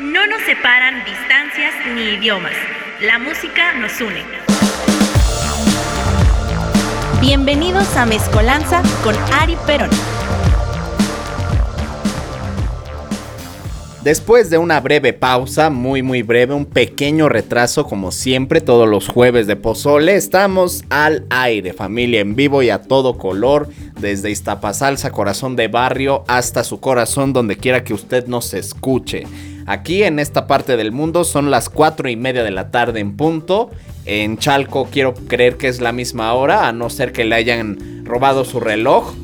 No nos separan distancias ni idiomas. La música nos une. Bienvenidos a Mezcolanza con Ari Perón. Después de una breve pausa, muy muy breve, un pequeño retraso como siempre todos los jueves de Pozole, estamos al aire, familia en vivo y a todo color, desde Iztapasalsa, corazón de barrio, hasta su corazón donde quiera que usted nos escuche. Aquí en esta parte del mundo son las 4 y media de la tarde en punto. En Chalco quiero creer que es la misma hora, a no ser que le hayan robado su reloj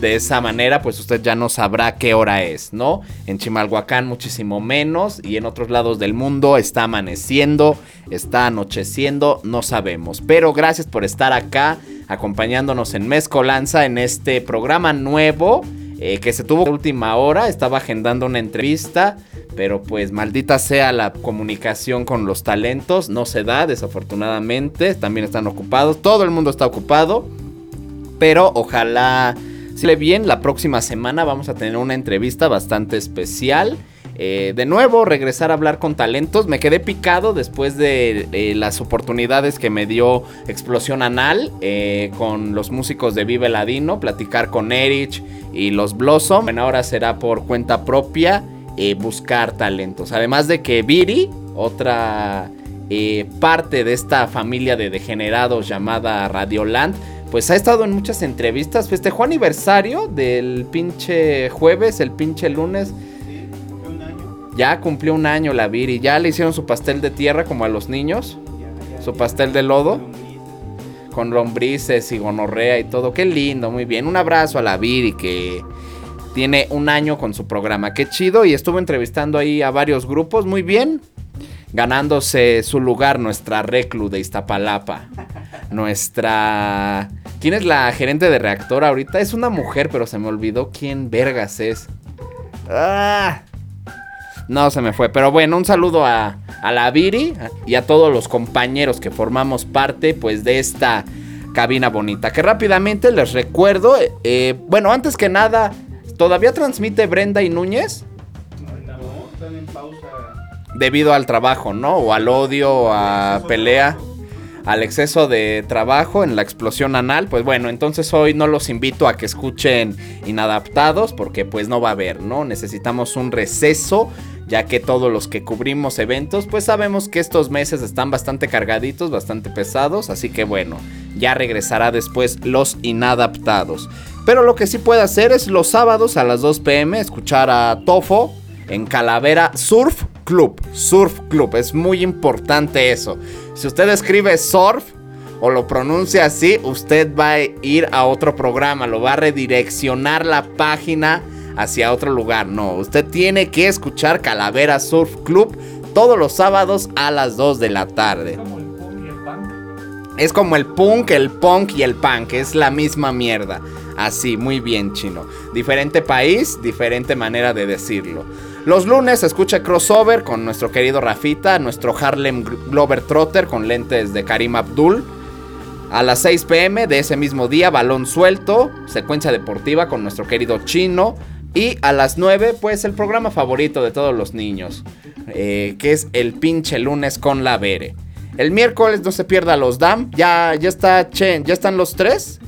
de esa manera, pues usted ya no sabrá qué hora es, ¿no? En Chimalhuacán muchísimo menos y en otros lados del mundo está amaneciendo, está anocheciendo, no sabemos. Pero gracias por estar acá acompañándonos en Mezcolanza en este programa nuevo eh, que se tuvo última hora. Estaba agendando una entrevista, pero pues maldita sea la comunicación con los talentos, no se da desafortunadamente, también están ocupados, todo el mundo está ocupado, pero ojalá le bien, la próxima semana vamos a tener una entrevista bastante especial. Eh, de nuevo, regresar a hablar con talentos. Me quedé picado después de las oportunidades que me dio Explosión Anal eh, con los músicos de Vive Ladino, platicar con Erich y los Blossom. Bueno, ahora será por cuenta propia eh, buscar talentos. Además de que Viri, otra parte de esta familia de degenerados llamada Radioland, pues ha estado en muchas entrevistas. Festejó aniversario del pinche jueves, el pinche lunes. Sí, cumplió un año. Ya cumplió un año la Viri. Ya le hicieron su pastel de tierra como a los niños. su pastel de lodo. Con lombrices y gonorrea y todo. Qué lindo, muy bien. Un abrazo a la Viri que tiene un año con su programa. Qué chido. Y estuvo entrevistando ahí a varios grupos. Muy bien. Ganándose su lugar nuestra reclu de Iztapalapa. Nuestra ¿Quién es la gerente de reactor ahorita? Es una mujer, pero se me olvidó quién vergas es. Ah. No, se me fue. Pero bueno, un saludo a, la Viri y a todos los compañeros que formamos parte pues de esta cabina bonita. Que rápidamente les recuerdo, eh, bueno, antes que nada, ¿todavía transmite Brenda y Núñez? No, están en pausa. Debido al trabajo, ¿no? O al odio, a pelea al exceso de trabajo en la explosión anal, pues bueno, entonces hoy no los invito a que escuchen inadaptados porque pues no va a haber, ¿no? Necesitamos un receso ya que todos los que cubrimos eventos pues sabemos que estos meses están bastante cargaditos, bastante pesados, así que bueno, ya regresará después los inadaptados. Pero lo que sí puede hacer es los sábados a las 2 pm escuchar a Tofo en Calavera Surf Club. Surf Club, es muy importante eso. Si usted escribe surf o lo pronuncia así, usted va a ir a otro programa, lo va a redireccionar la página hacia otro lugar. No, usted tiene que escuchar Calavera Surf Club todos los sábados a las 2 de la tarde. Es como el punk, el punk y el punk, es la misma mierda. Así, muy bien chino. Diferente país, diferente manera de decirlo. Los lunes escucha crossover con nuestro querido Rafita, nuestro Harlem Glover Trotter con lentes de Karim Abdul. A las 6 pm de ese mismo día, balón suelto, secuencia deportiva con nuestro querido Chino. Y a las 9, pues el programa favorito de todos los niños, eh, que es el pinche lunes con la Vere. El miércoles no se pierda los DAM. Ya, ya está Chen, ¿ya están los tres?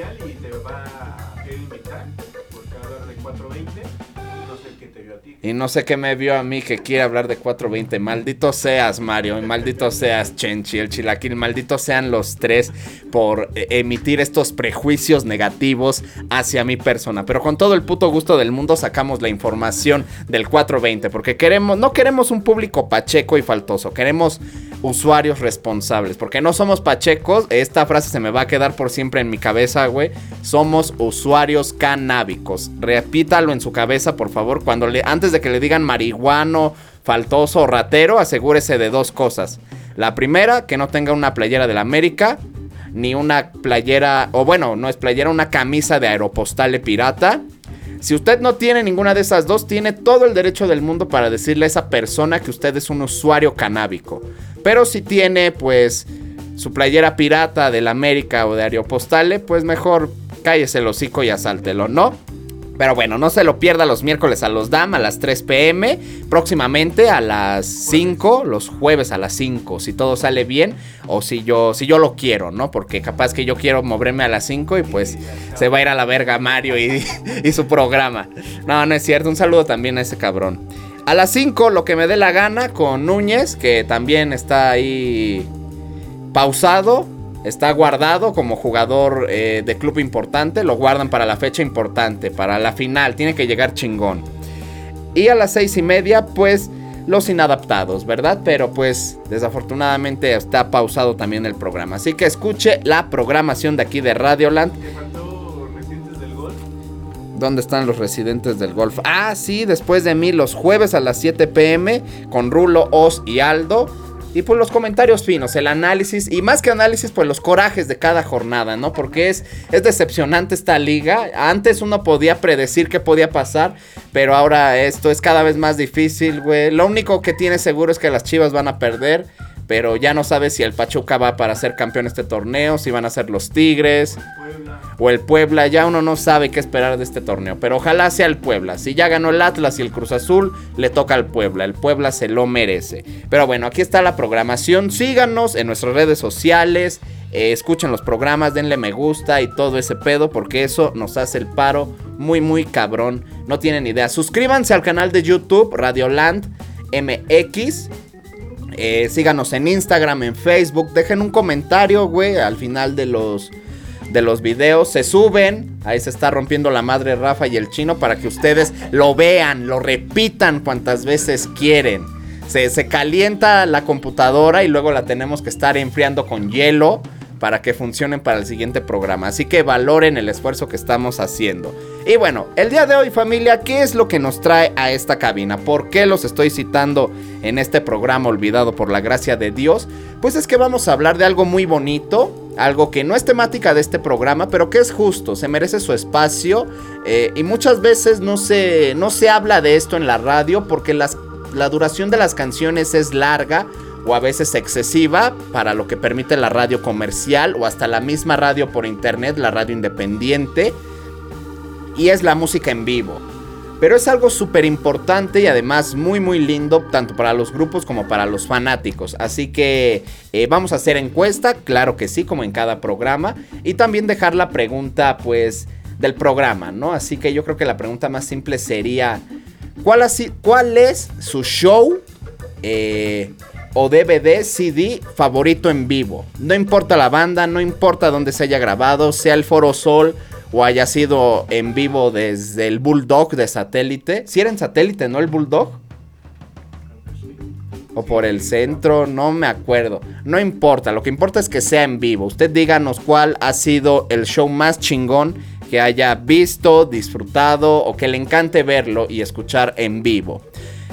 Especial y te va a invitar, porque va a hablar de 420. Y no sé qué me vio a mí que quiere hablar de 420. Maldito seas, Mario. Maldito seas, Chenchi, el chilaquil. Maldito sean los tres por eh, emitir estos prejuicios negativos hacia mi persona. Pero con todo el puto gusto del mundo sacamos la información del 420. Porque queremos, no queremos un público pacheco y faltoso. Queremos usuarios responsables. Porque no somos pachecos. Esta frase se me va a quedar por siempre en mi cabeza, güey. Somos usuarios canábicos. Repítalo en su cabeza, por favor. Cuando antes de que le digan marihuano, faltoso o ratero, asegúrese de dos cosas. La primera, que no tenga una playera de la América. Ni una playera, o bueno, no es playera, una camisa de aeropostale pirata. Si usted no tiene ninguna de esas dos, tiene todo el derecho del mundo para decirle a esa persona que usted es un usuario canábico. Pero si tiene, pues, su playera pirata del América o de Aeropostale, pues mejor cállese el hocico y asáltelo, ¿no? Pero bueno, no se lo pierda los miércoles a los DAM a las 3 pm. Próximamente a las 5, los jueves a las 5. Si todo sale bien o si yo, si yo lo quiero, ¿no? Porque capaz que yo quiero moverme a las 5 y pues se va a ir a la verga Mario y, y su programa. No, no es cierto. Un saludo también a ese cabrón. A las 5 lo que me dé la gana con Núñez, que también está ahí pausado Está guardado como jugador eh, de club importante. Lo guardan para la fecha importante, para la final. Tiene que llegar chingón. Y a las seis y media, pues los inadaptados, ¿verdad? Pero pues desafortunadamente está pausado también el programa. Así que escuche la programación de aquí de Radioland. ¿Dónde están los residentes del golf? Ah, sí, después de mí, los jueves a las 7 pm con Rulo, Oz y Aldo y pues los comentarios finos, el análisis y más que análisis, pues los corajes de cada jornada, ¿no? Porque es, es decepcionante esta liga. Antes uno podía predecir qué podía pasar, pero ahora esto es cada vez más difícil, güey. Lo único que tiene seguro es que las Chivas van a perder, pero ya no sabes si el Pachuca va para ser campeón este torneo, si van a ser los Tigres o el Puebla, ya uno no sabe qué esperar de este torneo, pero ojalá sea el Puebla. Si ya ganó el Atlas y el Cruz Azul, le toca al Puebla, el Puebla se lo merece. Pero bueno, aquí está la programación, síganos en nuestras redes sociales, eh, escuchen los programas, denle me gusta y todo ese pedo, porque eso nos hace el paro muy, muy cabrón. No tienen idea. Suscríbanse al canal de YouTube, Radioland MX. Eh, síganos en Instagram, en Facebook. Dejen un comentario, güey, al final de los de los videos se suben. Ahí se está rompiendo la madre Rafa y el chino para que ustedes lo vean, lo repitan cuantas veces quieren. Se, se calienta la computadora y luego la tenemos que estar enfriando con hielo para que funcionen para el siguiente programa. Así que valoren el esfuerzo que estamos haciendo. Y bueno, el día de hoy familia, ¿qué es lo que nos trae a esta cabina? ¿Por qué los estoy citando en este programa olvidado por la gracia de Dios? Pues es que vamos a hablar de algo muy bonito, algo que no es temática de este programa, pero que es justo, se merece su espacio eh, y muchas veces no se, no se habla de esto en la radio porque las, la duración de las canciones es larga o a veces excesiva para lo que permite la radio comercial o hasta la misma radio por internet, la radio independiente. Y es la música en vivo. Pero es algo súper importante y además muy muy lindo tanto para los grupos como para los fanáticos. Así que eh, vamos a hacer encuesta, claro que sí, como en cada programa. Y también dejar la pregunta pues del programa, ¿no? Así que yo creo que la pregunta más simple sería, ¿cuál, cuál es su show? Eh, o DVD, CD favorito en vivo. No importa la banda, no importa dónde se haya grabado, sea el Foro Sol o haya sido en vivo desde el Bulldog de satélite. Si era en satélite, ¿no? El Bulldog. O por el centro, no me acuerdo. No importa, lo que importa es que sea en vivo. Usted díganos cuál ha sido el show más chingón que haya visto, disfrutado o que le encante verlo y escuchar en vivo.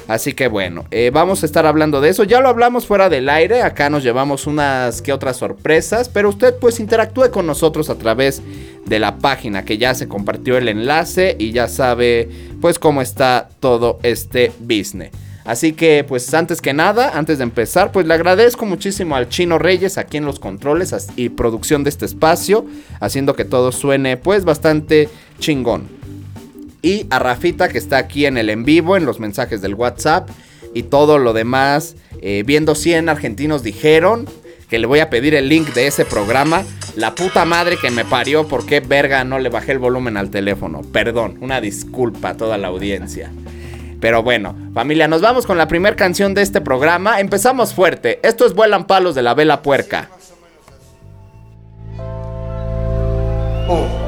Así que bueno, eh, vamos a estar hablando de eso. Ya lo hablamos fuera del aire. Acá nos llevamos unas que otras sorpresas. Pero usted pues interactúe con nosotros a través de la página que ya se compartió el enlace y ya sabe pues cómo está todo este business. Así que pues antes que nada, antes de empezar, pues le agradezco muchísimo al Chino Reyes aquí en los controles y producción de este espacio, haciendo que todo suene pues bastante chingón y a Rafita que está aquí en el en vivo, en los mensajes del WhatsApp y todo lo demás. Eh, viendo 100 argentinos dijeron que le voy a pedir el link de ese programa. La puta madre que me parió, ¿por qué verga no le bajé el volumen al teléfono? Perdón, una disculpa a toda la audiencia. Pero bueno, familia, nos vamos con la primera canción de este programa. Empezamos fuerte. Esto es Vuelan Palos de la Vela Puerca. Otra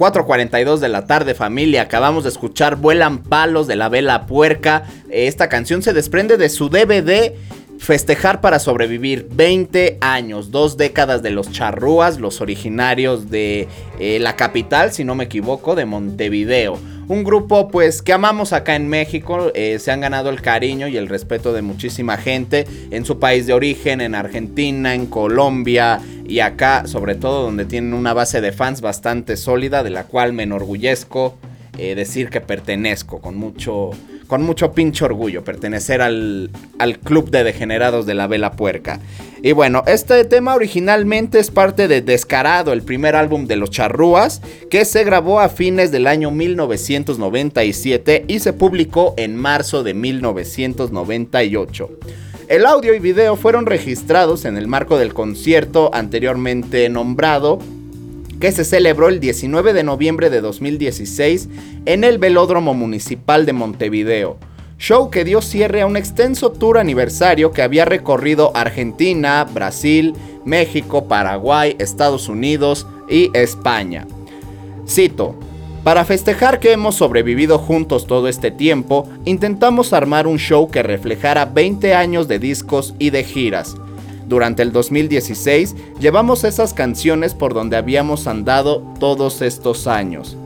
4.42 de la tarde familia, acabamos de escuchar Vuelan Palos de la Vela Puerca. Esta canción se desprende de su DVD Festejar para sobrevivir 20 años, dos décadas de los charrúas, los originarios de eh, la capital, si no me equivoco, de Montevideo. Un grupo pues que amamos acá en México, eh, se han ganado el cariño y el respeto de muchísima gente en su país de origen, en Argentina, en Colombia y acá sobre todo donde tienen una base de fans bastante sólida de la cual me enorgullezco eh, decir que pertenezco con mucho con mucho pinche orgullo pertenecer al, club de degenerados de la vela puerca. Y bueno, este tema originalmente es parte de Descarado, el primer álbum de los charrúas, que se grabó a fines del año 1997 y se publicó en marzo de 1998. El audio y video fueron registrados en el marco del concierto anteriormente nombrado que se celebró el 19 de noviembre de 2016 en el Velódromo Municipal de Montevideo. Show que dio cierre a un extenso tour aniversario que había recorrido Argentina, Brasil, México, Paraguay, Estados Unidos y España. Cito, para festejar que hemos sobrevivido juntos todo este tiempo, intentamos armar un show que reflejara 20 años de discos y de giras durante el 2016 llevamos esas canciones por donde habíamos andado todos estos años.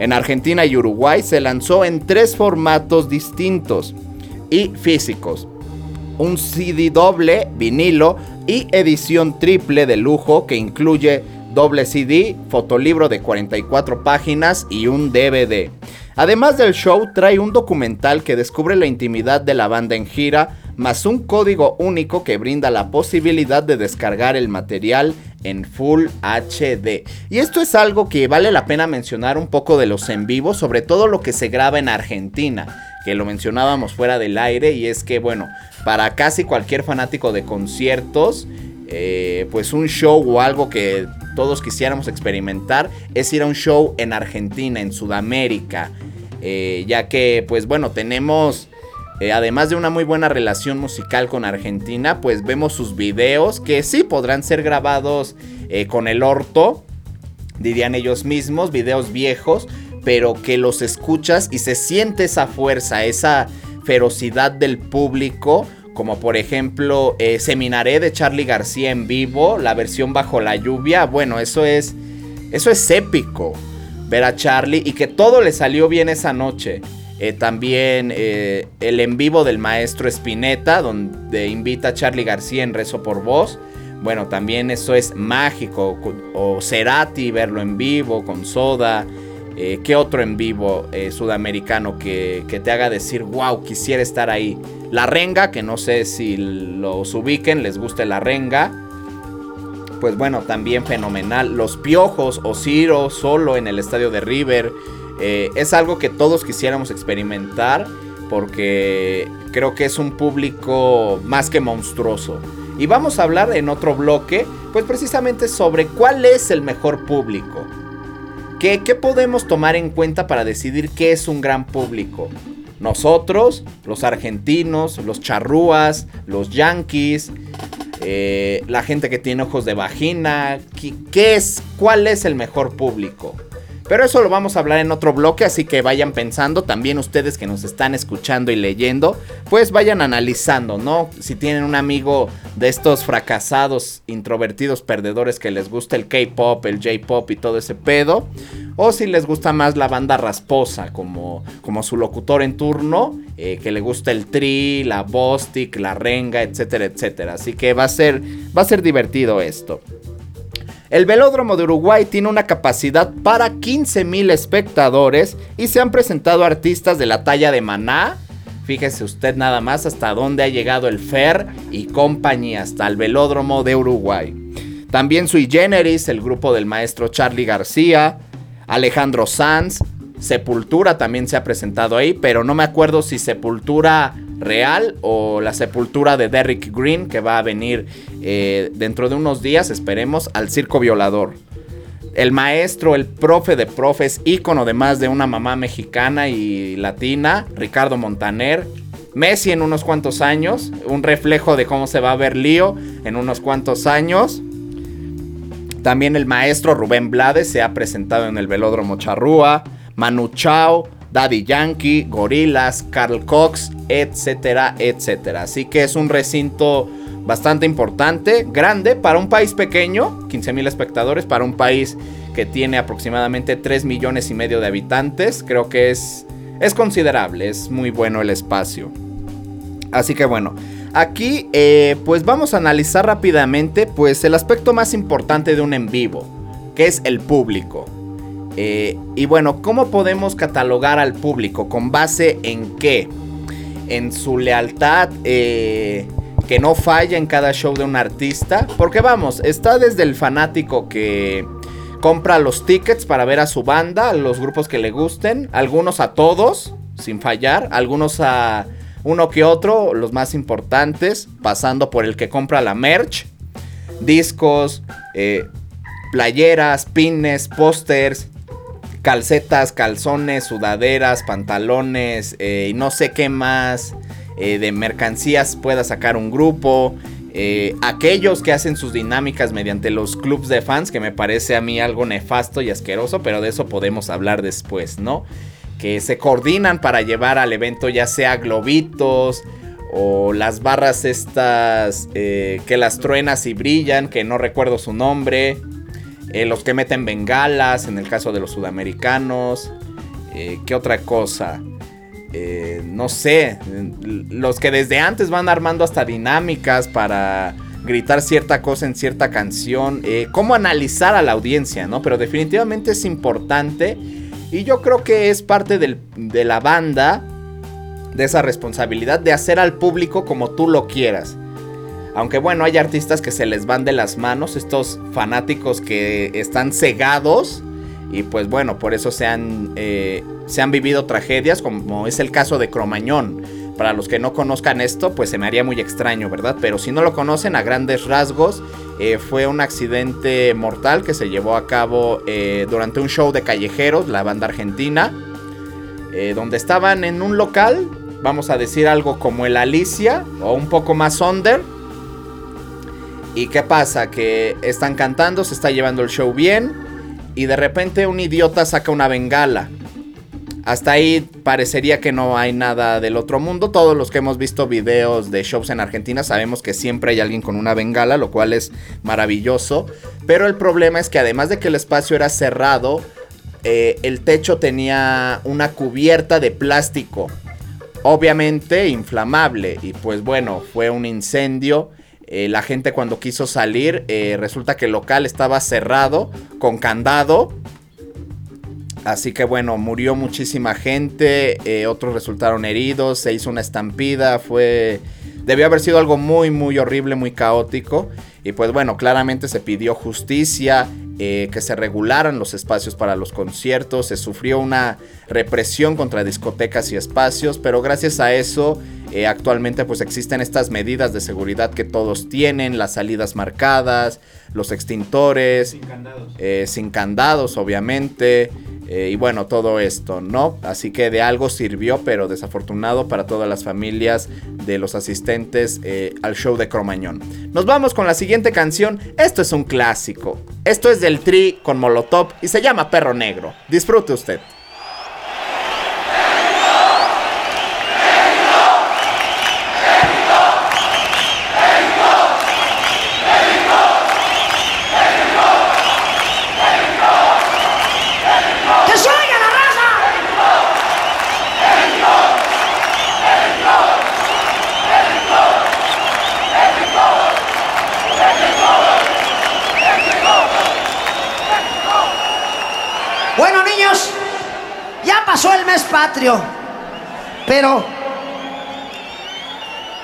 En Argentina y Uruguay se lanzó en tres formatos distintos y físicos. Un CD doble, vinilo y edición triple de lujo que incluye doble CD, fotolibro de 44 páginas y un DVD. Además del show trae un documental que descubre la intimidad de la banda en gira más un código único que brinda la posibilidad de descargar el material en Full HD. Y esto es algo que vale la pena mencionar un poco de los en vivo, sobre todo lo que se graba en Argentina que lo mencionábamos fuera del aire y es que bueno, para casi cualquier fanático de conciertos, eh, pues un show o algo que todos quisiéramos experimentar es ir a un show en Argentina, en Sudamérica, eh, ya que pues bueno, tenemos eh, además de una muy buena relación musical con Argentina, pues vemos sus videos que sí podrán ser grabados eh, con el orto, dirían ellos mismos, videos viejos, pero que los escuchas y se siente esa fuerza, esa ferocidad del público. Como por ejemplo eh, Seminaré de Charlie García en vivo, la versión bajo la lluvia. Bueno, eso es, eso es épico. Ver a Charlie y que todo le salió bien esa noche. Eh, también eh, el en vivo del maestro Spinetta, donde invita a Charlie García en Rezo por Voz. Bueno, también eso es mágico. O Cerati, verlo en vivo con Soda. Eh, ¿Qué otro en vivo sudamericano que, que, te haga decir, wow, quisiera estar ahí? La Renga, que no sé si los ubiquen, les guste la Renga. Pues bueno, también fenomenal. Los Piojos Ciro solo en el estadio de River. Eh, es algo que todos quisiéramos experimentar porque creo que es un público más que monstruoso. Y vamos a hablar en otro bloque, pues precisamente sobre cuál es el mejor público. ¿Qué, qué podemos tomar en cuenta para decidir qué es un gran público? Nosotros, los argentinos, los charrúas, los yankees, eh, la gente que tiene ojos de vagina. ¿Qué, es? ¿Cuál es el mejor público? Pero eso lo vamos a hablar en otro bloque, así que vayan pensando, también ustedes que nos están escuchando y leyendo, pues vayan analizando, ¿no? Si tienen un amigo de estos fracasados, introvertidos, perdedores que les gusta el K-pop, el J-pop y todo ese pedo, o si les gusta más la banda rasposa, como, como su locutor en turno, eh, que le gusta el tri, la bostic, la renga, etcétera, etcétera. Así que va a ser, va a ser divertido esto. El velódromo de Uruguay tiene una capacidad para 15.000 espectadores y se han presentado artistas de la talla de Maná. Fíjese usted nada más hasta dónde ha llegado el Fer y compañía, hasta el velódromo de Uruguay. También Sui Generis, el grupo del maestro Charlie García, Alejandro Sanz, Sepultura también se ha presentado ahí, pero no me acuerdo si Sepultura real o la sepultura de Derrick Green que va a venir eh, dentro de unos días, esperemos, al circo violador. El maestro, el profe de profes, ícono de más de una mamá mexicana y latina, Ricardo Montaner. Messi en unos cuantos años, un reflejo de cómo se va a ver Lío en unos cuantos años. También el maestro Rubén Blades se ha presentado en el Velódromo Charrúa. Manu Chao, Daddy Yankee, Gorilas, Carl Cox, etcétera, etcétera. Así que es un recinto bastante importante, grande para un país pequeño, 15 mil espectadores, para un país que tiene aproximadamente 3 millones y medio de habitantes. Creo que es, es considerable, es muy bueno el espacio. Así que bueno, aquí eh, pues vamos a analizar rápidamente pues el aspecto más importante de un en vivo, que es el público. Eh, y bueno, ¿cómo podemos catalogar al público? ¿Con base en qué? En su lealtad eh, que no falla en cada show de un artista. Porque vamos, está desde el fanático que compra los tickets para ver a su banda, los grupos que le gusten, algunos a todos, sin fallar, algunos a uno que otro, los más importantes, pasando por el que compra la merch, discos, eh, playeras, pines, pósters, calcetas, calzones, sudaderas, pantalones eh, y no sé qué más eh, de mercancías pueda sacar un grupo. Eh, aquellos que hacen sus dinámicas mediante los clubs de fans, que me parece a mí algo nefasto y asqueroso, pero de eso podemos hablar después, ¿no? Que se coordinan para llevar al evento ya sea globitos o las barras estas que las truenas y brillan, que no recuerdo su nombre. Eh, los que meten bengalas, en el caso de los sudamericanos. Eh, ¿Qué otra cosa? Eh, no sé, los que desde antes van armando hasta dinámicas para gritar cierta cosa en cierta canción. cómo analizar a la audiencia, ¿no? Pero definitivamente es importante. Y yo creo que es parte de la banda, de esa responsabilidad de hacer al público como tú lo quieras. Aunque bueno, hay artistas que se les van de las manos, estos fanáticos que están cegados. Y pues bueno, por eso se han, eh, se han vivido tragedias, como es el caso de Cromañón. Para los que no conozcan esto, pues se me haría muy extraño, ¿verdad? Pero si no lo conocen, a grandes rasgos, eh, fue un accidente mortal que se llevó a cabo eh, durante un show de callejeros, la banda argentina, donde estaban en un local, vamos a decir algo como el Alicia, o un poco más under ¿Y qué pasa? Que están cantando, se está llevando el show bien y de repente un idiota saca una bengala. Hasta ahí parecería que no hay nada del otro mundo. Todos los que hemos visto videos de shows en Argentina sabemos que siempre hay alguien con una bengala, lo cual es maravilloso. Pero el problema es que además de que el espacio era cerrado, eh, el techo tenía una cubierta de plástico. Obviamente inflamable. Y pues bueno, fue un incendio eh, la gente cuando quiso salir, eh, resulta que el local estaba cerrado con candado. Así que bueno, murió muchísima gente, eh, otros resultaron heridos, se hizo una estampida, fue... Debió haber sido algo muy, muy horrible, muy caótico. Y pues bueno, claramente se pidió justicia. que se regularan los espacios para los conciertos, se sufrió una represión contra discotecas y espacios, pero gracias a eso eh, actualmente pues existen estas medidas de seguridad que todos tienen, las salidas marcadas, los extintores, Sin candados. eh, sin candados obviamente, eh, y bueno, todo esto, ¿no? Así que de algo sirvió, pero desafortunado para todas las familias de los asistentes al show de Cromañón. Nos vamos con la siguiente canción, esto es un clásico, esto es del Tri con Molotov y se llama Perro Negro, disfrute usted. Ya pasó el mes patrio, pero...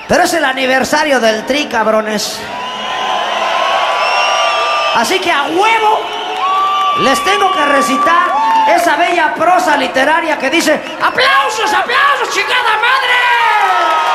Pero es el aniversario del tri, cabrones. Así que a huevo les tengo que recitar esa bella prosa literaria que dice ¡Aplausos, aplausos, chingada madre!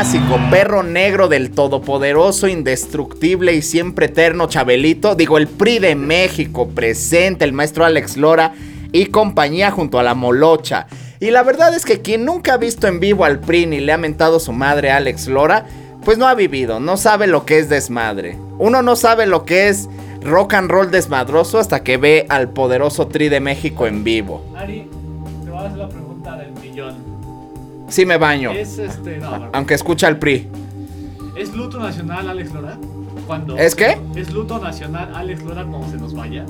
Clásico, Perro Negro del todopoderoso, indestructible y siempre eterno Chabelito, digo el PRI de México, presente el maestro Alex Lora y compañía junto a la Molocha. Y la verdad es que quien nunca ha visto en vivo al PRI ni le ha mentado su madre Alex Lora, pues no ha vivido, no sabe lo que es desmadre. Uno no sabe lo que es rock and roll desmadroso hasta que ve al poderoso Tri de México en vivo. Ari, te voy a hacer la pregunta del millón. Sí me baño, Es este. No, no. aunque escucha al PRI. ¿Es luto nacional Alex Lora? Cuando ¿Es qué? ¿Es luto nacional Alex Lora cuando se nos vaya?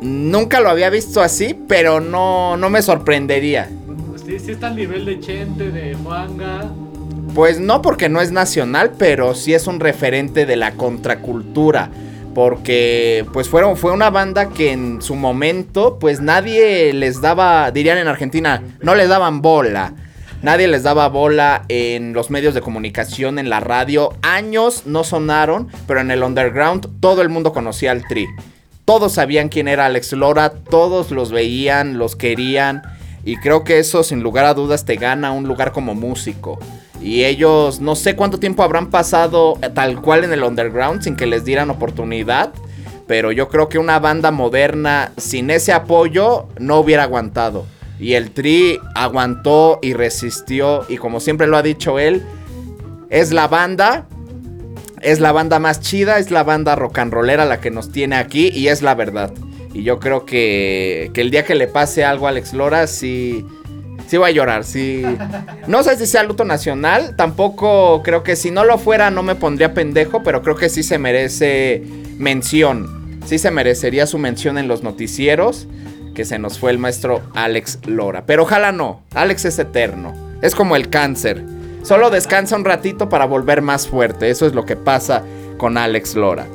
Nunca lo había visto así, pero no, no me sorprendería. Sí, sí está al nivel de Chente, de Juanga. Pues no porque no es nacional, pero sí es un referente de la contracultura. Porque pues fueron, fue una banda que en su momento pues nadie les daba, dirían en Argentina, no les daban bola. Nadie les daba bola en los medios de comunicación, en la radio. Años no sonaron, pero en el underground todo el mundo conocía al Tri. Todos sabían quién era Alex Lora, todos los veían, los querían. Y creo que eso sin lugar a dudas te gana un lugar como músico. Y ellos no sé cuánto tiempo habrán pasado eh, tal cual en el underground sin que les dieran oportunidad. Pero yo creo que una banda moderna sin ese apoyo no hubiera aguantado. Y el Tri aguantó y resistió. Y como siempre lo ha dicho él, es la banda. Es la banda más chida, es la banda rock and rollera la que nos tiene aquí y es la verdad. Y yo creo que, que el día que le pase algo a Alex Lora, sí, sí va a llorar. Sí. No sé si sea luto nacional, tampoco creo que si no lo fuera no me pondría pendejo, pero creo que sí se merece mención. Sí se merecería su mención en los noticieros, que se nos fue el maestro Alex Lora. Pero ojalá no, Alex es eterno, es como el cáncer. Solo descansa un ratito para volver más fuerte, eso es lo que pasa con Alex Lora.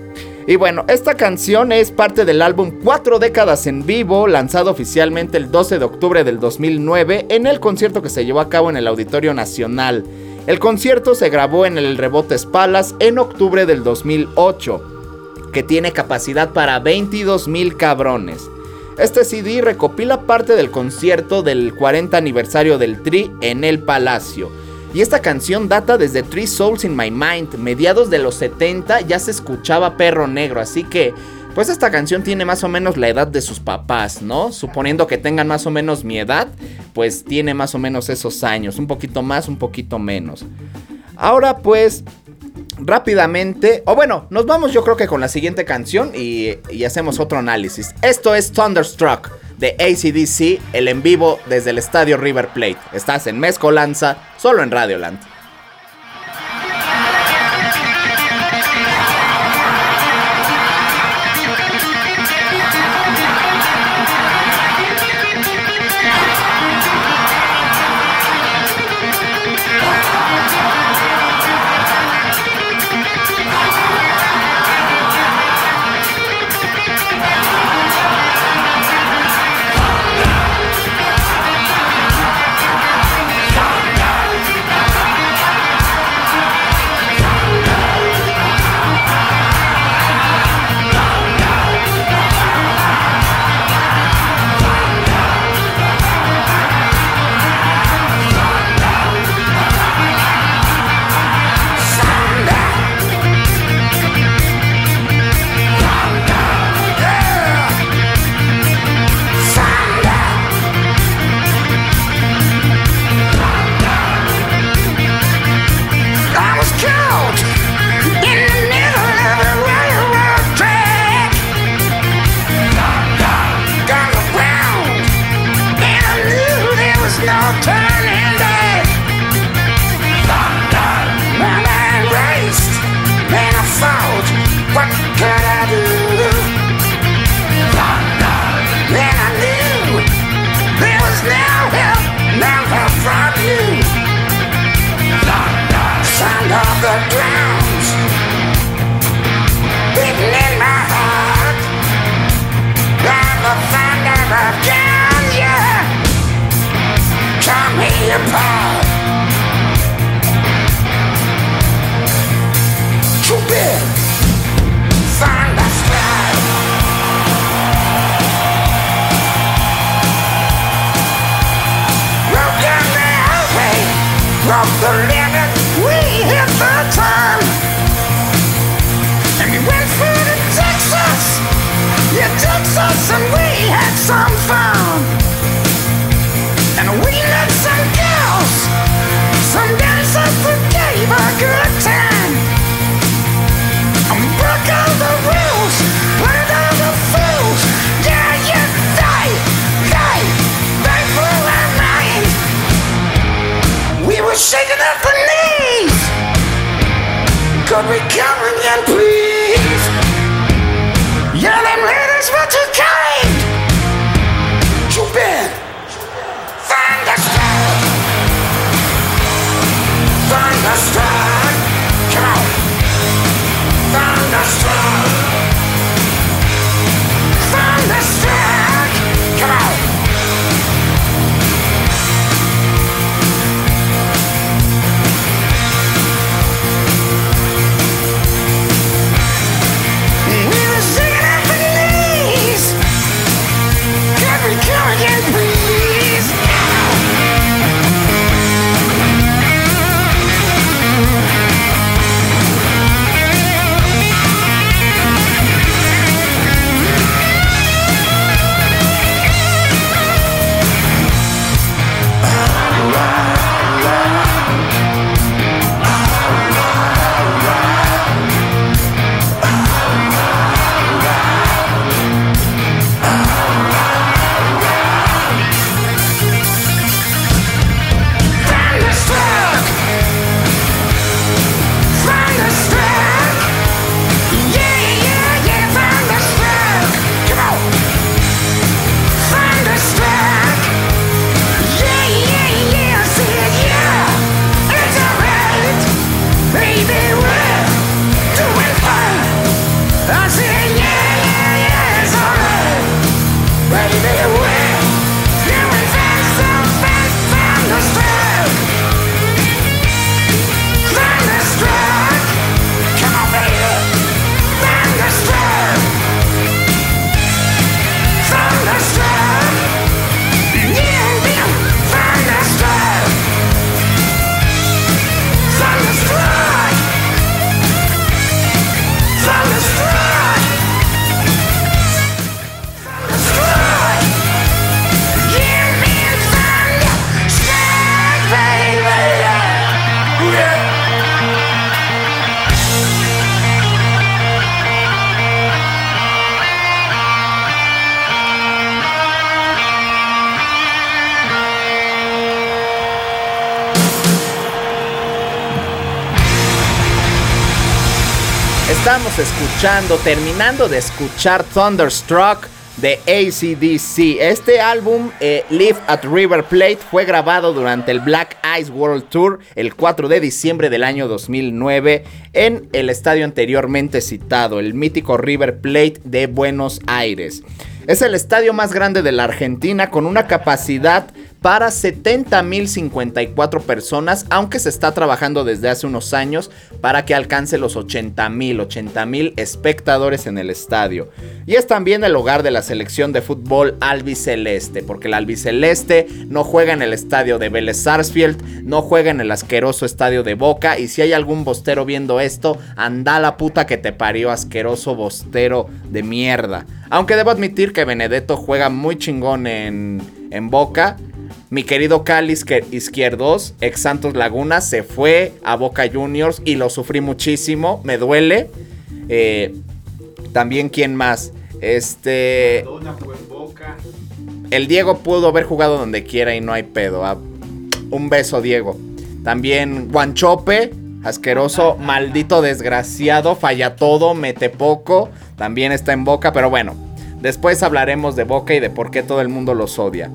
Y bueno, esta canción es parte del álbum Cuatro décadas en vivo, lanzado oficialmente el 12 de octubre del 2009 en el concierto que se llevó a cabo en el Auditorio Nacional. El concierto se grabó en el Rebotes Palace en octubre del 2008, que tiene capacidad para 22 mil cabrones. Este CD recopila parte del concierto del 40 aniversario del Tri en el Palacio. Y esta canción data desde Three Souls in My Mind, mediados de los 70 ya se escuchaba Perro Negro, así que pues esta canción tiene más o menos la edad de sus papás, ¿no? Suponiendo que tengan más o menos mi edad, pues tiene más o menos esos años, un poquito más, un poquito menos. Ahora pues rápidamente, o bueno, nos vamos yo creo que con la siguiente canción y, y hacemos otro análisis. Esto es Thunderstruck de ACDC, el en vivo desde el estadio River Plate. Estás en Mezcolanza, solo en Radioland. What could I do? Then I knew there was no help, no help from you sound of the drums beating in my heart like the thunder of gun, yeah, tore me apart. Too big, of the limit. We hit the time. And we went for the Texas. Yeah, Texas, and we had some fun. Could we come again, please? Escuchando, terminando de escuchar Thunderstruck de ACDC. Este álbum, eh, Live at River Plate, fue grabado durante el Black Ice World Tour el 4 de diciembre del año 2009 en el estadio anteriormente citado, el mítico River Plate de Buenos Aires. Es el estadio más grande de la Argentina con una capacidad para 70.054 personas, aunque se está trabajando desde hace unos años para que alcance los 80.000, 80.000 espectadores en el estadio. Y es también el hogar de la selección de fútbol albiceleste, porque el albiceleste no juega en el estadio de Vélez Sarsfield, no juega en el asqueroso estadio de Boca, y si hay algún bostero viendo esto, anda la puta que te parió, asqueroso bostero de mierda. Aunque debo admitir que Benedetto juega muy chingón en, en Boca. Mi querido Cali Izquier- Izquierdos, ex Santos Laguna, se fue a Boca Juniors y lo sufrí muchísimo. Me duele. Eh, también, ¿quién más? Este. El Diego pudo haber jugado donde quiera y no hay pedo. ah. Un beso, Diego. También Guanchope, asqueroso, maldito desgraciado, falla todo, mete poco. También está en Boca, pero bueno. Después hablaremos de Boca y de por qué todo el mundo los odia.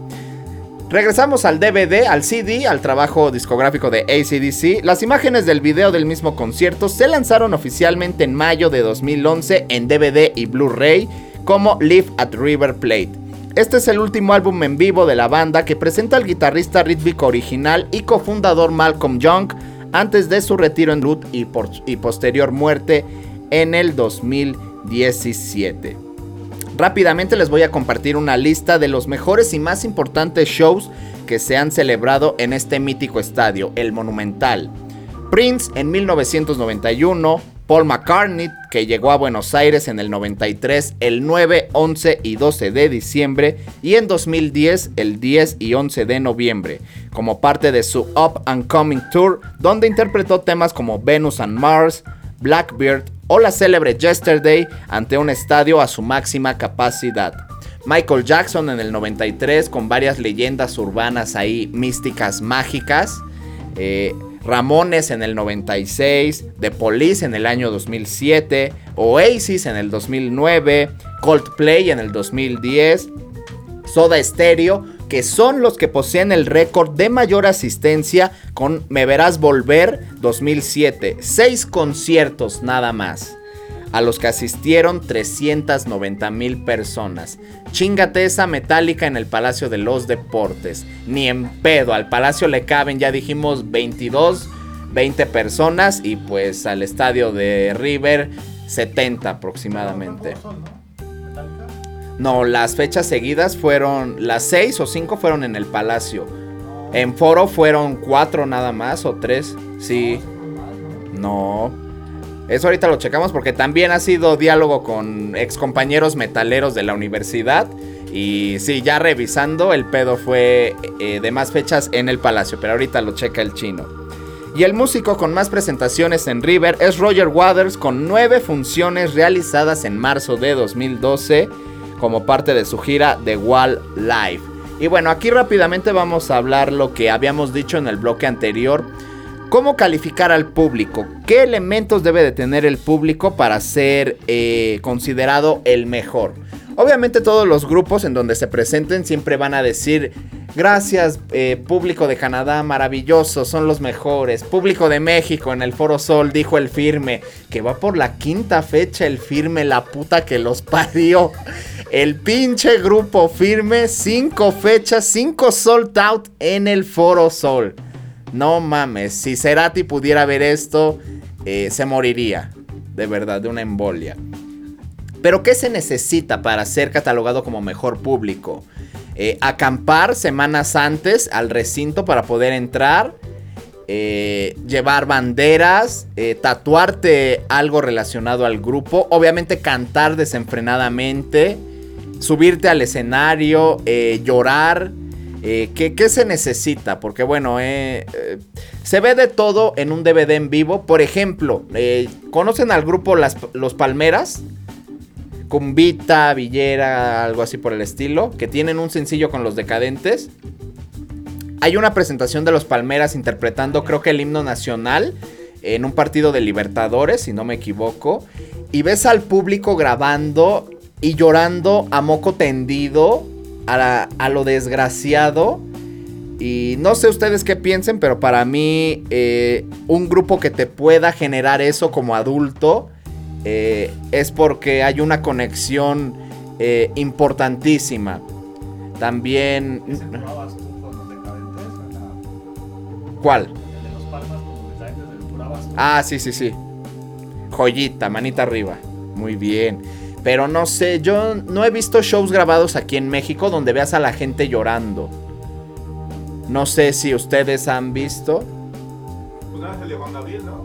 Regresamos al DVD, al CD, al trabajo discográfico de ACDC. Las imágenes del video del mismo concierto se lanzaron oficialmente en mayo de 2011 en DVD y Blu-ray como Live at River Plate. Este es el último álbum en vivo de la banda que presenta al guitarrista rítmico original y cofundador Malcolm Young antes de su retiro en Root y, y posterior muerte en el 2017. Rápidamente les voy a compartir una lista de los mejores y más importantes shows que se han celebrado en este mítico estadio, el Monumental. Prince en 1991, Paul McCartney, que llegó a Buenos Aires en el 93 el 9, 11 y 12 de diciembre y en 2010 el 10 y 11 de noviembre, como parte de su Up and Coming Tour, donde interpretó temas como Venus and Mars, Blackbeard o célebre Yesterday ante un estadio a su máxima capacidad. Michael Jackson en el 93 con varias leyendas urbanas ahí místicas mágicas. Eh, Ramones en el 96, The Police en el año 2007, Oasis en el 2009, Coldplay en el 2010, Soda Stereo, que son los que poseen el récord de mayor asistencia con Me Verás Volver 2007. Seis conciertos nada más a los que asistieron 390 mil personas. Chingate esa metálica en el Palacio de los Deportes. Ni en pedo, al Palacio le caben, ya dijimos, 22, 20 personas y pues al estadio de River 70 aproximadamente. No, las fechas seguidas fueron, las 6 o 5 fueron en el Palacio. En Foro fueron 4 nada más o 3, sí. No, eso ahorita lo checamos porque también ha sido diálogo con excompañeros metaleros de la universidad. Y sí, ya revisando, el pedo fue eh, de más fechas en el Palacio, pero ahorita lo checa el chino. Y el músico con más presentaciones en River es Roger Waters con nueve funciones realizadas en marzo de 2012 como parte de su gira The Wall Live. Y bueno, aquí rápidamente vamos a hablar lo que habíamos dicho en el bloque anterior ¿Cómo calificar al público? ¿Qué elementos debe de tener el público para ser eh, considerado el mejor? Obviamente todos los grupos en donde se presenten siempre van a decir, gracias eh, público de Canadá, maravilloso, son los mejores. Público de México en el Foro Sol, dijo el firme, que va por la quinta fecha el firme, la puta que los parió. El pinche grupo firme, cinco fechas, cinco sold out en el Foro Sol. No mames, si Cerati pudiera ver esto, eh, se moriría. De verdad, de una embolia. Pero ¿qué se necesita para ser catalogado como mejor público? Eh, acampar semanas antes al recinto para poder entrar. Eh, llevar banderas, tatuarte algo relacionado al grupo, obviamente cantar desenfrenadamente, subirte al escenario, llorar, eh, ¿qué, se necesita? Porque bueno, eh, eh, se ve de todo en un DVD en vivo. Por ejemplo, ¿conocen al grupo Los Palmeras? Cumbita, Villera, algo así por el estilo. Que tienen un sencillo con los decadentes. Hay una presentación de Los Palmeras interpretando creo que el himno nacional en un partido de Libertadores, si no me equivoco. Y ves al público grabando y llorando a moco tendido a, lo desgraciado. Y no sé ustedes qué piensen, pero para mí eh, un grupo que te pueda generar eso como adulto eh, es porque hay una conexión eh, importantísima. También... ¿Cuál? Ah, sí, sí, sí. Joyita, manita arriba. Muy bien. Pero no sé, yo no he visto shows grabados aquí en México donde veas a la gente llorando. No sé si ustedes han visto. Pues nada, el de Juan Gabriel, ¿no?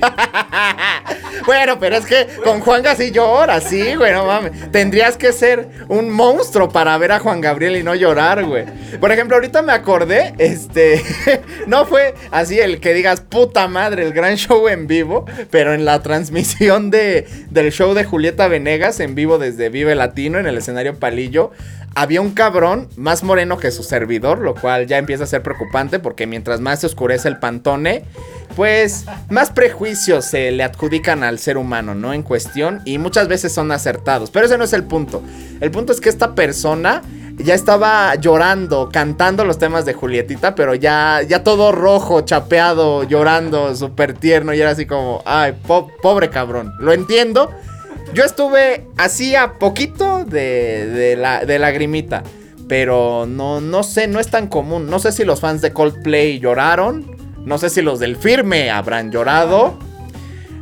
Bueno, pero es que con Juan Gassi llora, sí, güey, no mames. Tendrías que ser un monstruo para ver a Juan Gabriel y no llorar, güey. Por ejemplo, ahorita me acordé, este, no fue así el que digas, puta madre, el gran show en vivo, pero en la transmisión de, del show de Julieta Venegas en vivo desde Vive Latino en el escenario Palillo, había un cabrón más moreno que su servidor, lo cual ya empieza a ser preocupante porque mientras más se oscurece el pantone, pues más prejuicios se le adjudican al ser humano, ¿no? En cuestión y muchas veces son acertados, pero ese no es el punto. El punto es que esta persona ya estaba llorando, cantando los temas de Julietita, pero ya, ya todo rojo, chapeado, llorando, súper tierno y era así como, ay, pobre cabrón, lo entiendo. Yo estuve así a poquito de, de, la, de lagrimita. Pero no, no sé, no es tan común. No sé si los fans de Coldplay lloraron. No sé si los del firme habrán llorado.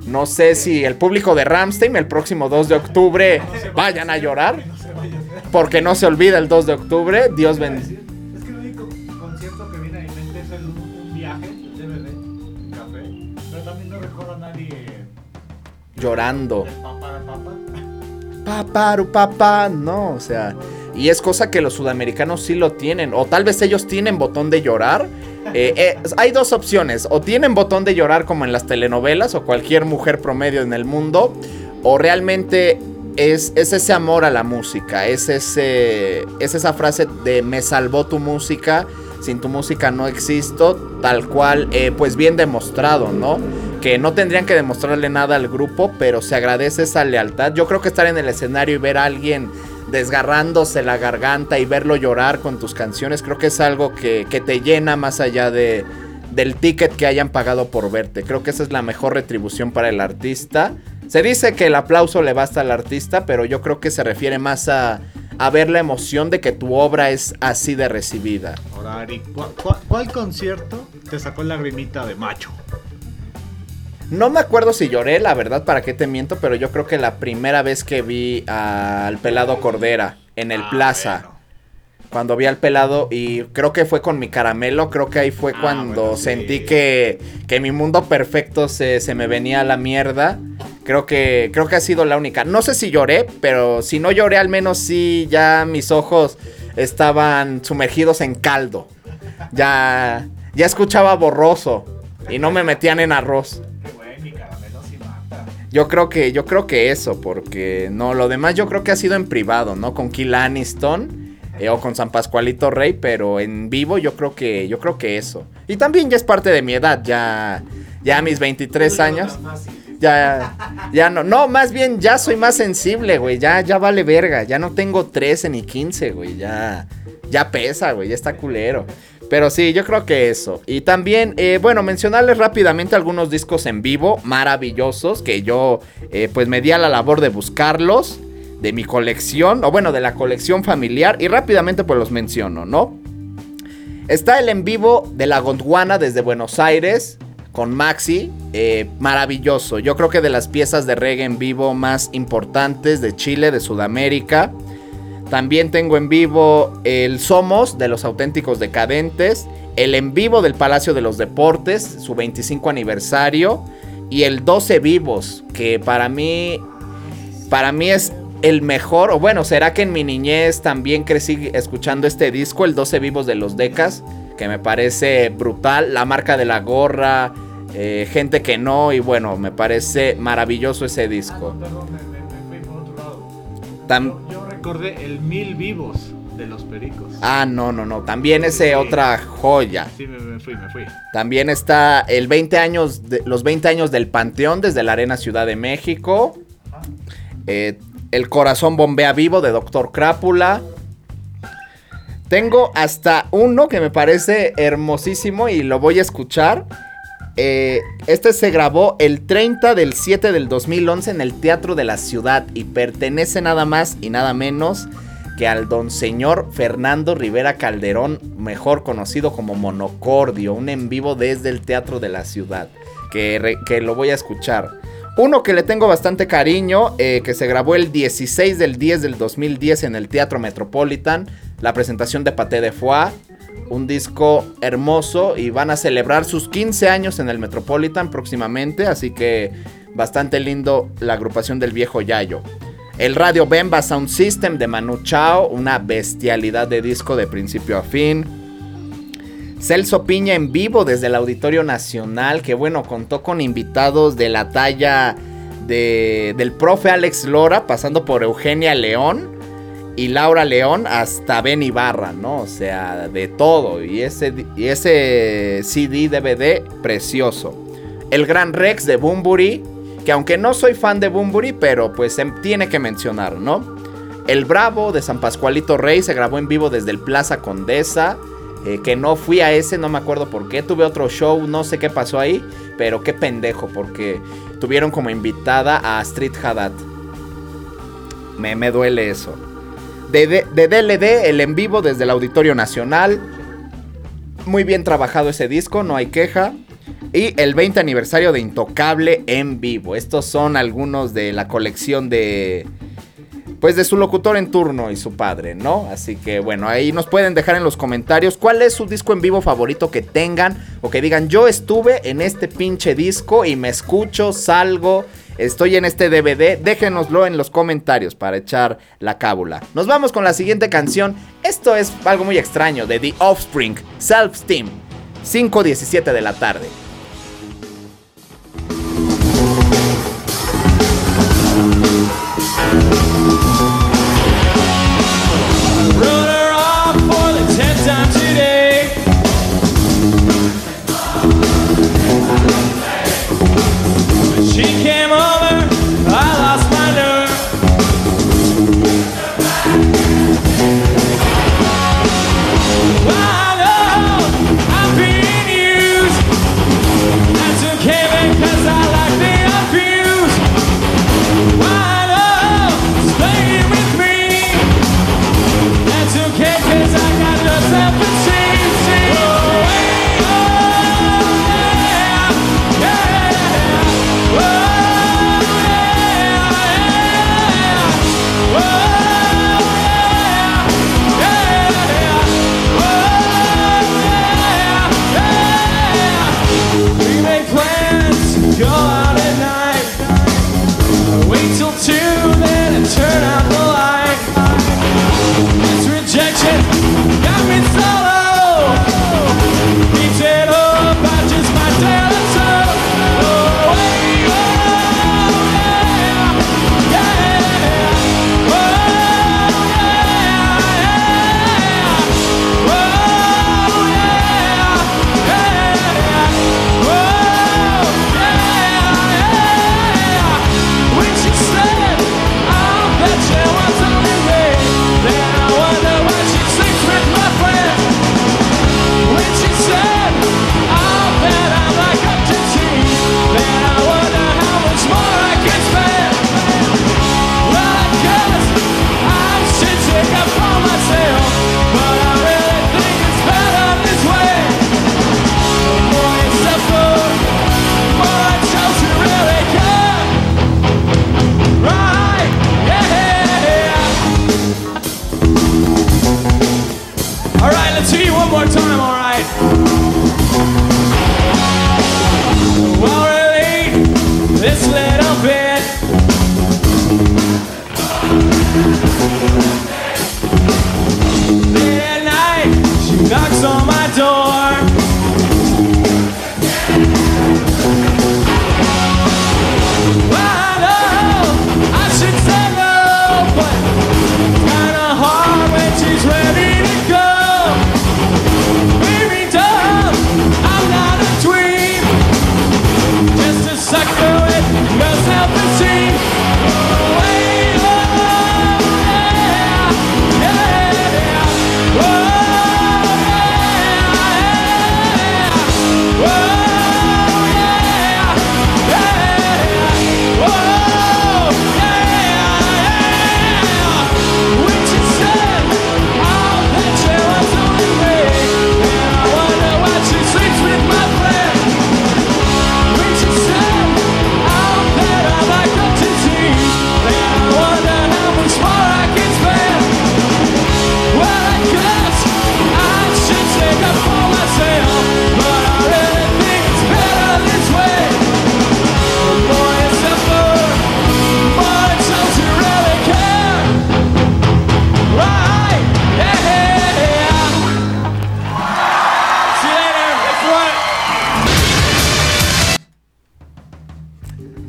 No sé si el público de Ramstein el próximo 2 de octubre vayan a llorar. Porque no se olvida el 2 de octubre. Dios bendiga. Es que el único concierto que viene a mi mente es un viaje, el DVD, café. Pero también no recuerdo a nadie llorando. Paparu papá, no, o sea, y es cosa que los sudamericanos sí lo tienen, o tal vez ellos tienen botón de llorar. Eh, eh, hay dos opciones, o tienen botón de llorar como en las telenovelas o cualquier mujer promedio en el mundo, o realmente es, es ese amor a la música, es, ese, es esa frase de me salvó tu música, sin tu música no existo, tal cual, eh, pues bien demostrado, ¿no? Que no tendrían que demostrarle nada al grupo, pero se agradece esa lealtad. Yo creo que estar en el escenario y ver a alguien desgarrándose la garganta y verlo llorar con tus canciones, creo que es algo que, que te llena más allá de, del ticket que hayan pagado por verte. Creo que esa es la mejor retribución para el artista. Se dice que el aplauso le basta al artista, pero yo creo que se refiere más a, a ver la emoción de que tu obra es así de recibida. Ahora, Ari, ¿cuál, cuál- cuál concierto te sacó lagrimita de macho? No me acuerdo si lloré, la verdad, para qué te miento, pero yo creo que la primera vez que vi al pelado Cordera en el Ah, Plaza. bueno. Cuando vi al pelado y creo que fue con mi caramelo, creo que ahí fue Ah, cuando bueno, sí. sentí que, que mi mundo perfecto se, se me venía a la mierda. Creo que, creo que ha sido la única. No sé si lloré, pero si no lloré, al menos sí ya mis ojos estaban sumergidos en caldo. Ya, ya escuchaba borroso y no me metían en arroz. Yo creo que, yo creo que eso, porque no, lo demás yo creo que ha sido en privado, ¿no? Con Kill Aniston eh, o con San Pascualito Rey, pero en vivo yo creo que, yo creo que eso. Y también ya es parte de mi edad, ya, ya a mis 23 años. Ya, ya no, no, más bien ya soy más sensible, güey, ya, ya vale verga, ya no tengo 13 ni 15, güey, ya, ya pesa, güey, ya está culero. Pero sí, yo creo que eso. Y también, eh, bueno, mencionarles rápidamente algunos discos en vivo maravillosos que yo, eh, pues me di a la labor de buscarlos de mi colección, o bueno, de la colección familiar, y rápidamente pues los menciono, ¿no? Está el en vivo de la Gondwana desde Buenos Aires con Maxi, eh, maravilloso. Yo creo que de las piezas de reggae en vivo más importantes de Chile, de Sudamérica. También tengo en vivo el Somos de los auténticos decadentes, el en vivo del Palacio de los Deportes, su 25 aniversario, y el 12 vivos, que para mí, para mí es el mejor, o bueno, será que en mi niñez también crecí escuchando este disco, el 12 vivos de los Decas, que me parece brutal, la marca de la gorra, eh, gente que no, y bueno, me parece maravilloso ese disco. Perdón, me, me- me fui por otro lado. Tam- Yo, yo recordé el Mil Vivos de los Pericos. Ah, no, no, no. También ese otra joya. Sí, me, fui, me fui. También está el 20 años de- los 20 años del Panteón desde la Arena Ciudad de México. Eh, el Corazón Bombea Vivo de Doctor Crápula. Tengo hasta uno que me parece hermosísimo y lo voy a escuchar. Eh, este se grabó el 30 del 7 del 2011 en el Teatro de la Ciudad y pertenece nada más y nada menos que al don señor Fernando Rivera Calderón, mejor conocido como Monocordio, un en vivo desde el Teatro de la Ciudad, que, que lo voy a escuchar. Uno que le tengo bastante cariño, eh, que se grabó el 16 del 10 del 2010 en el Teatro Metropolitan, la presentación de Paté de Foix, un disco hermoso y van a celebrar sus 15 años en el Metropolitan próximamente, así que bastante lindo la agrupación del viejo Yayo. El Radio Bemba Sound System de Manu Chao, una bestialidad de disco de principio a fin. Celso Piña en vivo desde el Auditorio Nacional, que bueno, contó con invitados de la talla de- del profe Alex Lora, pasando por Eugenia León y Laura León hasta Ben Ibarra, ¿no? O sea, de todo. Y ese, y ese CD DVD precioso. El Gran Rex de Bumburi, que aunque no soy fan de Bumburi, pero pues em- tiene que mencionar, ¿no? El Bravo de San Pascualito Rey se grabó en vivo desde el Plaza Condesa. eh, que no fui a ese, no me acuerdo por qué. Tuve otro show, no sé qué pasó ahí. Pero qué pendejo, porque tuvieron como invitada a Astrid Haddad. Me, me duele eso. De, de- DLD, el en vivo desde el Auditorio Nacional. Muy bien trabajado ese disco, no hay queja. Y el 20 aniversario de Intocable en vivo. Estos son algunos de la colección de, pues de su locutor en turno y su padre, ¿no? Así que bueno, ahí nos pueden dejar en los comentarios cuál es su disco en vivo favorito que tengan o que digan, yo estuve en este pinche disco y me escucho, salgo, estoy en este DVD, déjenoslo en los comentarios para echar la cábula. Nos vamos con la siguiente canción, esto es algo muy extraño de The Offspring, Self Steam, 5.17 de la tarde. She came over,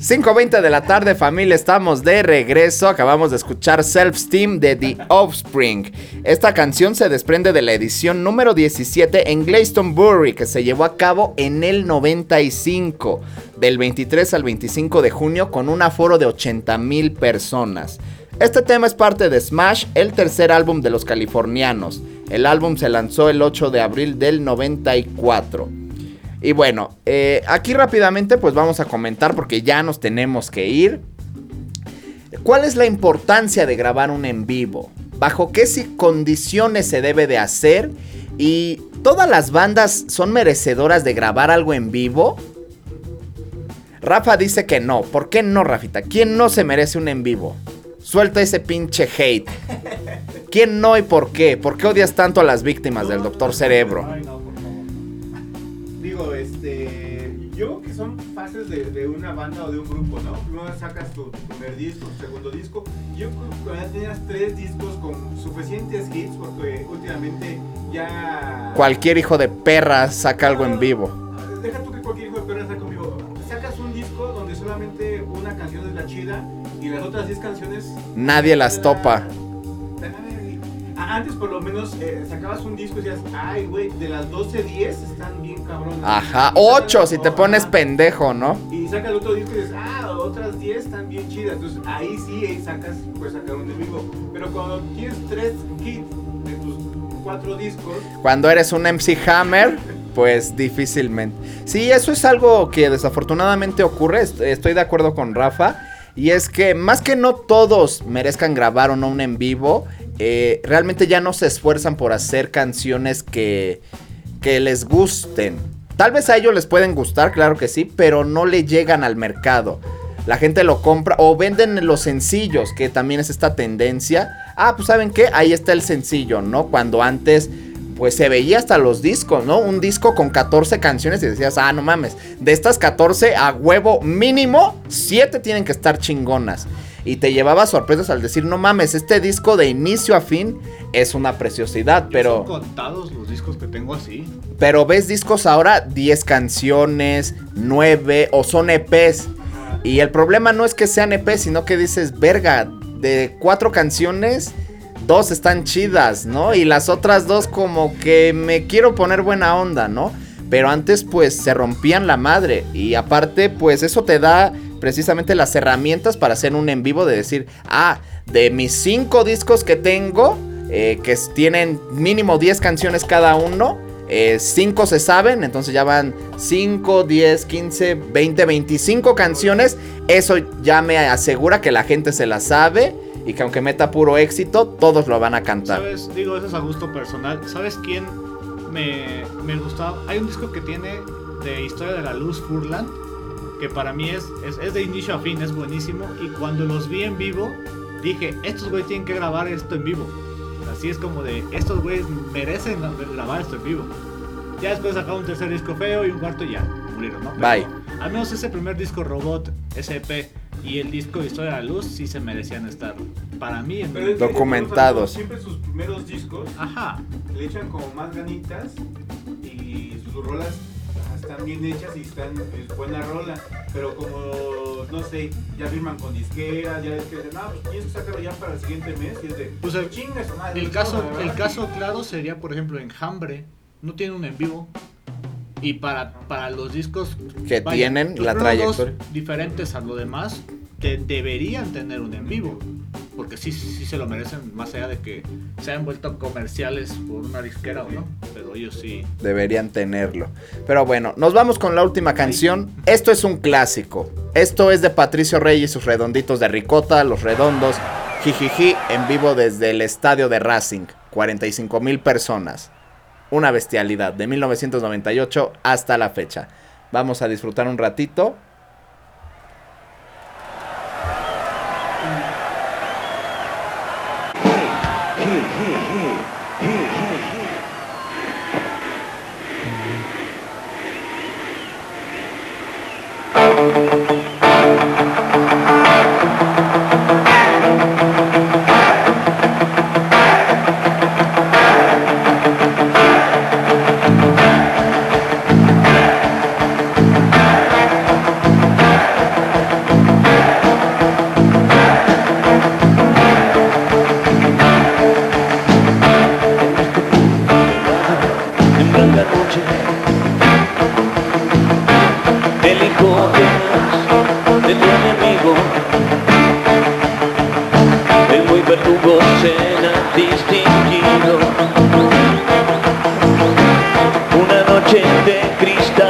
5.20 de la tarde familia, estamos de regreso, acabamos de escuchar Self Steam de The Offspring. Esta canción se desprende de la edición número 17 en Glastonbury que se llevó a cabo en el 95, del 23 al 25 de junio con un aforo de 80 mil personas. Este tema es parte de Smash, el tercer álbum de los californianos. El álbum se lanzó el 8 de abril del 94. Y bueno, eh, aquí rápidamente pues vamos a comentar porque ya nos tenemos que ir. ¿Cuál es la importancia de grabar un en vivo? ¿Bajo qué condiciones se debe de hacer? ¿Y todas las bandas son merecedoras de grabar algo en vivo? Rafa dice que no. ¿Por qué no, Rafita? ¿Quién no se merece un en vivo? Suelta ese pinche hate. ¿Quién no y por qué? ¿Por qué odias tanto a las víctimas del Doctor Cerebro? Digo, este. Yo creo que son fases de, de una banda o de un grupo, ¿no? Primero sacas tu, tu primer disco, tu segundo disco. Yo creo que cuando ya tenías tres discos con suficientes hits, porque últimamente ya. Cualquier hijo de perra saca algo en vivo. Deja tú que cualquier hijo de perra saque conmigo. Sacas un disco donde solamente una canción es la chida y las otras 10 canciones. Nadie las topa. Antes por lo menos eh, sacabas un disco y decías, ay güey, de las 12, 10 están bien cabronas. Ajá, Y sacas- 8 si te pones pendejo, ¿no? Y sacas el otro disco y dices, ah, otras 10 están bien chidas. Entonces ahí sí ahí sacas, puedes sacar un en vivo. Pero cuando tienes tres hits de tus cuatro discos, Cuando eres un MC Hammer, pues difícilmente. Sí, eso es algo que desafortunadamente ocurre. est- Estoy de acuerdo con Rafa. Y es que más que no todos merezcan grabar o no un en vivo, eh, realmente ya no se esfuerzan por hacer canciones que, que les gusten. Tal vez a ellos les pueden gustar, claro que sí, pero no le llegan al mercado. La gente lo compra o venden los sencillos, que también es esta tendencia. Ah, pues saben qué, ahí está el sencillo, ¿no? Cuando antes pues se veía hasta los discos, ¿no? Un disco con 14 canciones y decías, ah, no mames, de estas 14 a huevo mínimo, 7 tienen que estar chingonas. Y te llevaba sorpresas al decir, no mames, este disco de inicio a fin es una preciosidad, pero... Son contados los discos que tengo así. Pero ves discos ahora 10 canciones, 9 o son EPs. Y el problema no es que sean EPs, sino que dices, verga, de 4 canciones, dos están chidas, ¿no? Y las otras dos como que me quiero poner buena onda, ¿no? Pero antes pues se rompían la madre. Y aparte pues eso te da precisamente las herramientas para hacer un en vivo de decir, ah, de mis 5 discos que tengo, eh, que tienen mínimo 10 canciones cada uno, 5 se saben, entonces ya van 5, 10, 15, 20, 25 canciones. Eso ya me asegura que la gente se la sabe y que aunque meta puro éxito, todos lo van a cantar. ¿Sabes? Digo, eso es a gusto personal. ¿Sabes quién me, me gustaba? Hay un disco que tiene de Historia de la Luz Furlan, que para mí es, es, es de inicio a fin, es buenísimo. Y cuando los vi en vivo, dije, estos güeyes tienen que grabar esto en vivo. Así es como de, estos güeyes merecen grabar esto en vivo. Ya después sacaron un tercer disco feo y un cuarto y ya murieron, ¿no? Pero Bye. Al menos ese primer disco Robot, SP y el disco de Historia de la Luz sí se merecían estar, para mí, en pero Documentados. Siempre sus primeros discos Ajá. le echan como más ganitas y sus rolas están bien hechas y están es buena rola, pero como no sé, ya firman con disqueras, ya es que dicen, no, pues tienes que sacarlo ya para el siguiente mes y es de, Pues el- madre, caso, verdad, el sí". caso claro sería, por ejemplo, Enjambre. No tiene un en vivo. Y para, para los discos Que tienen la trayectoria. diferentes a lo demás, te deberían tener un en vivo. Porque sí, sí se lo merecen, más allá de que se hayan vuelto comerciales por una disquera o no. Pero ellos sí. Deberían tenerlo. Pero bueno, nos vamos con la última canción. Esto es un clásico. Esto es de Patricio Rey y sus redonditos de ricota, los redondos. Jijiji, en vivo desde el estadio de Racing. 45 mil personas. Una bestialidad. De 1998 hasta la fecha. Vamos a disfrutar un ratito. De cristal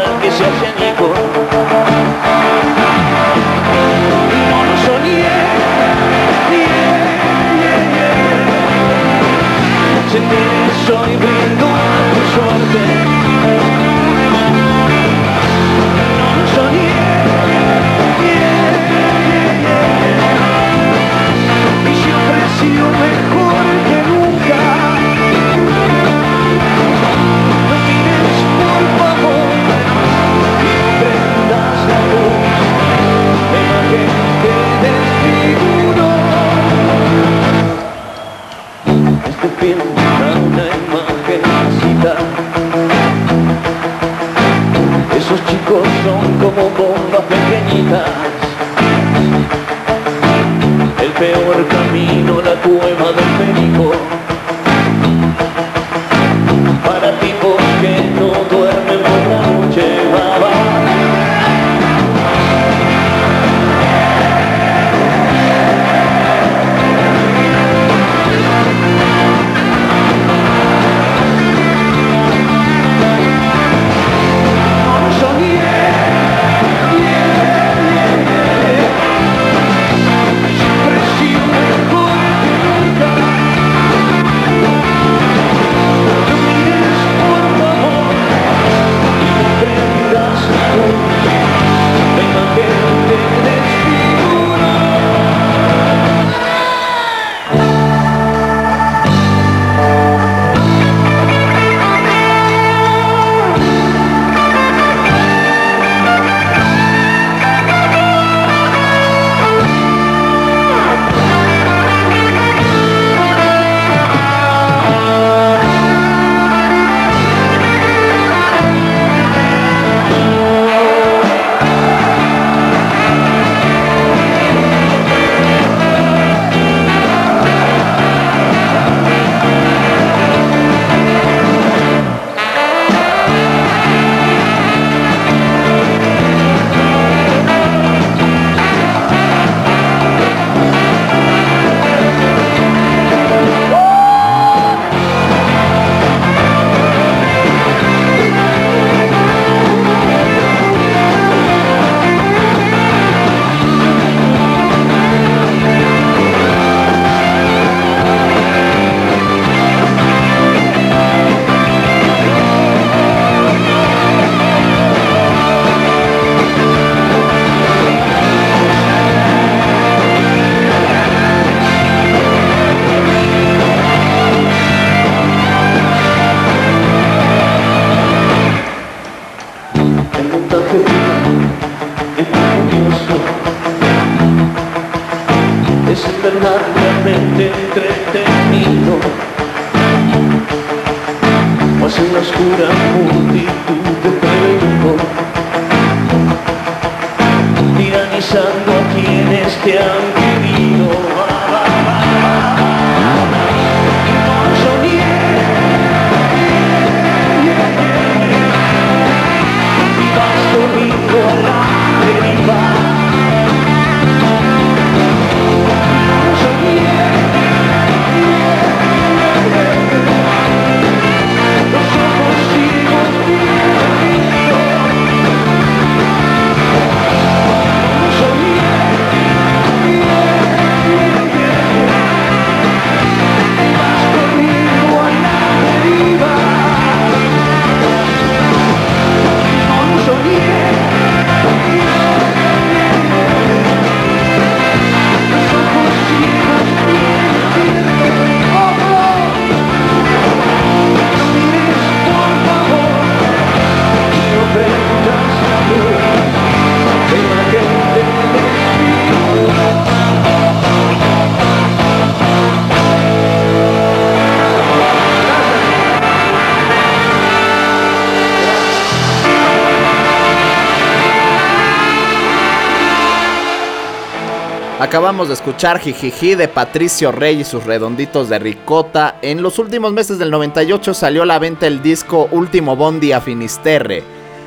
Acabamos de escuchar Jijiji de Patricio Rey y sus redonditos de ricota. En los últimos meses del 98 salió a la venta el disco Último Bondi a Finisterre.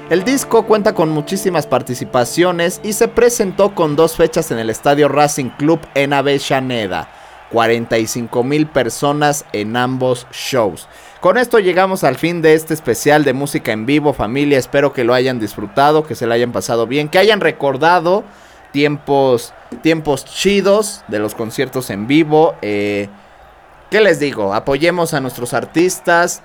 El disco cuenta con muchísimas participaciones y se presentó con dos fechas en el estadio Racing Club en Avellaneda. 45 mil personas en ambos shows. Con esto llegamos al fin de este especial de música en vivo, familia. Espero que lo hayan disfrutado, que se lo hayan pasado bien, que hayan recordado tiempos, tiempos chidos de los conciertos en vivo. Eh, ¿Qué les digo? Apoyemos a nuestros artistas.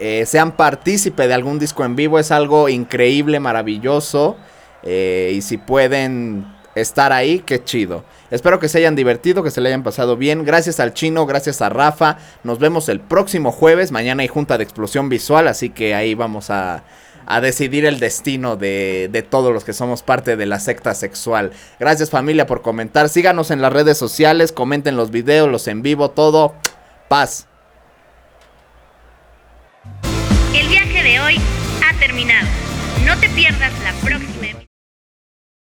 eh, sean partícipe de algún disco en vivo. Es algo increíble, maravilloso. eh, y si pueden estar ahí, qué chido. Espero que se hayan divertido, que se le hayan pasado bien. Gracias al chino, gracias a Rafa. Nos vemos el próximo jueves. Mañana hay junta de explosión visual, así que ahí vamos a, a decidir el destino de, de todos los que somos parte de la secta sexual. Gracias familia por comentar. Síganos en las redes sociales, comenten los videos, los en vivo, todo. Paz. El viaje de hoy ha terminado. No te pierdas la próxima